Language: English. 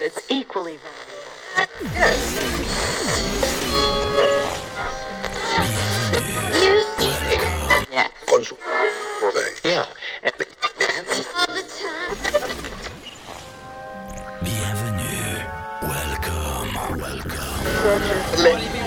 It's equally Yeah. Yeah. Bienvenue. Welcome. Welcome.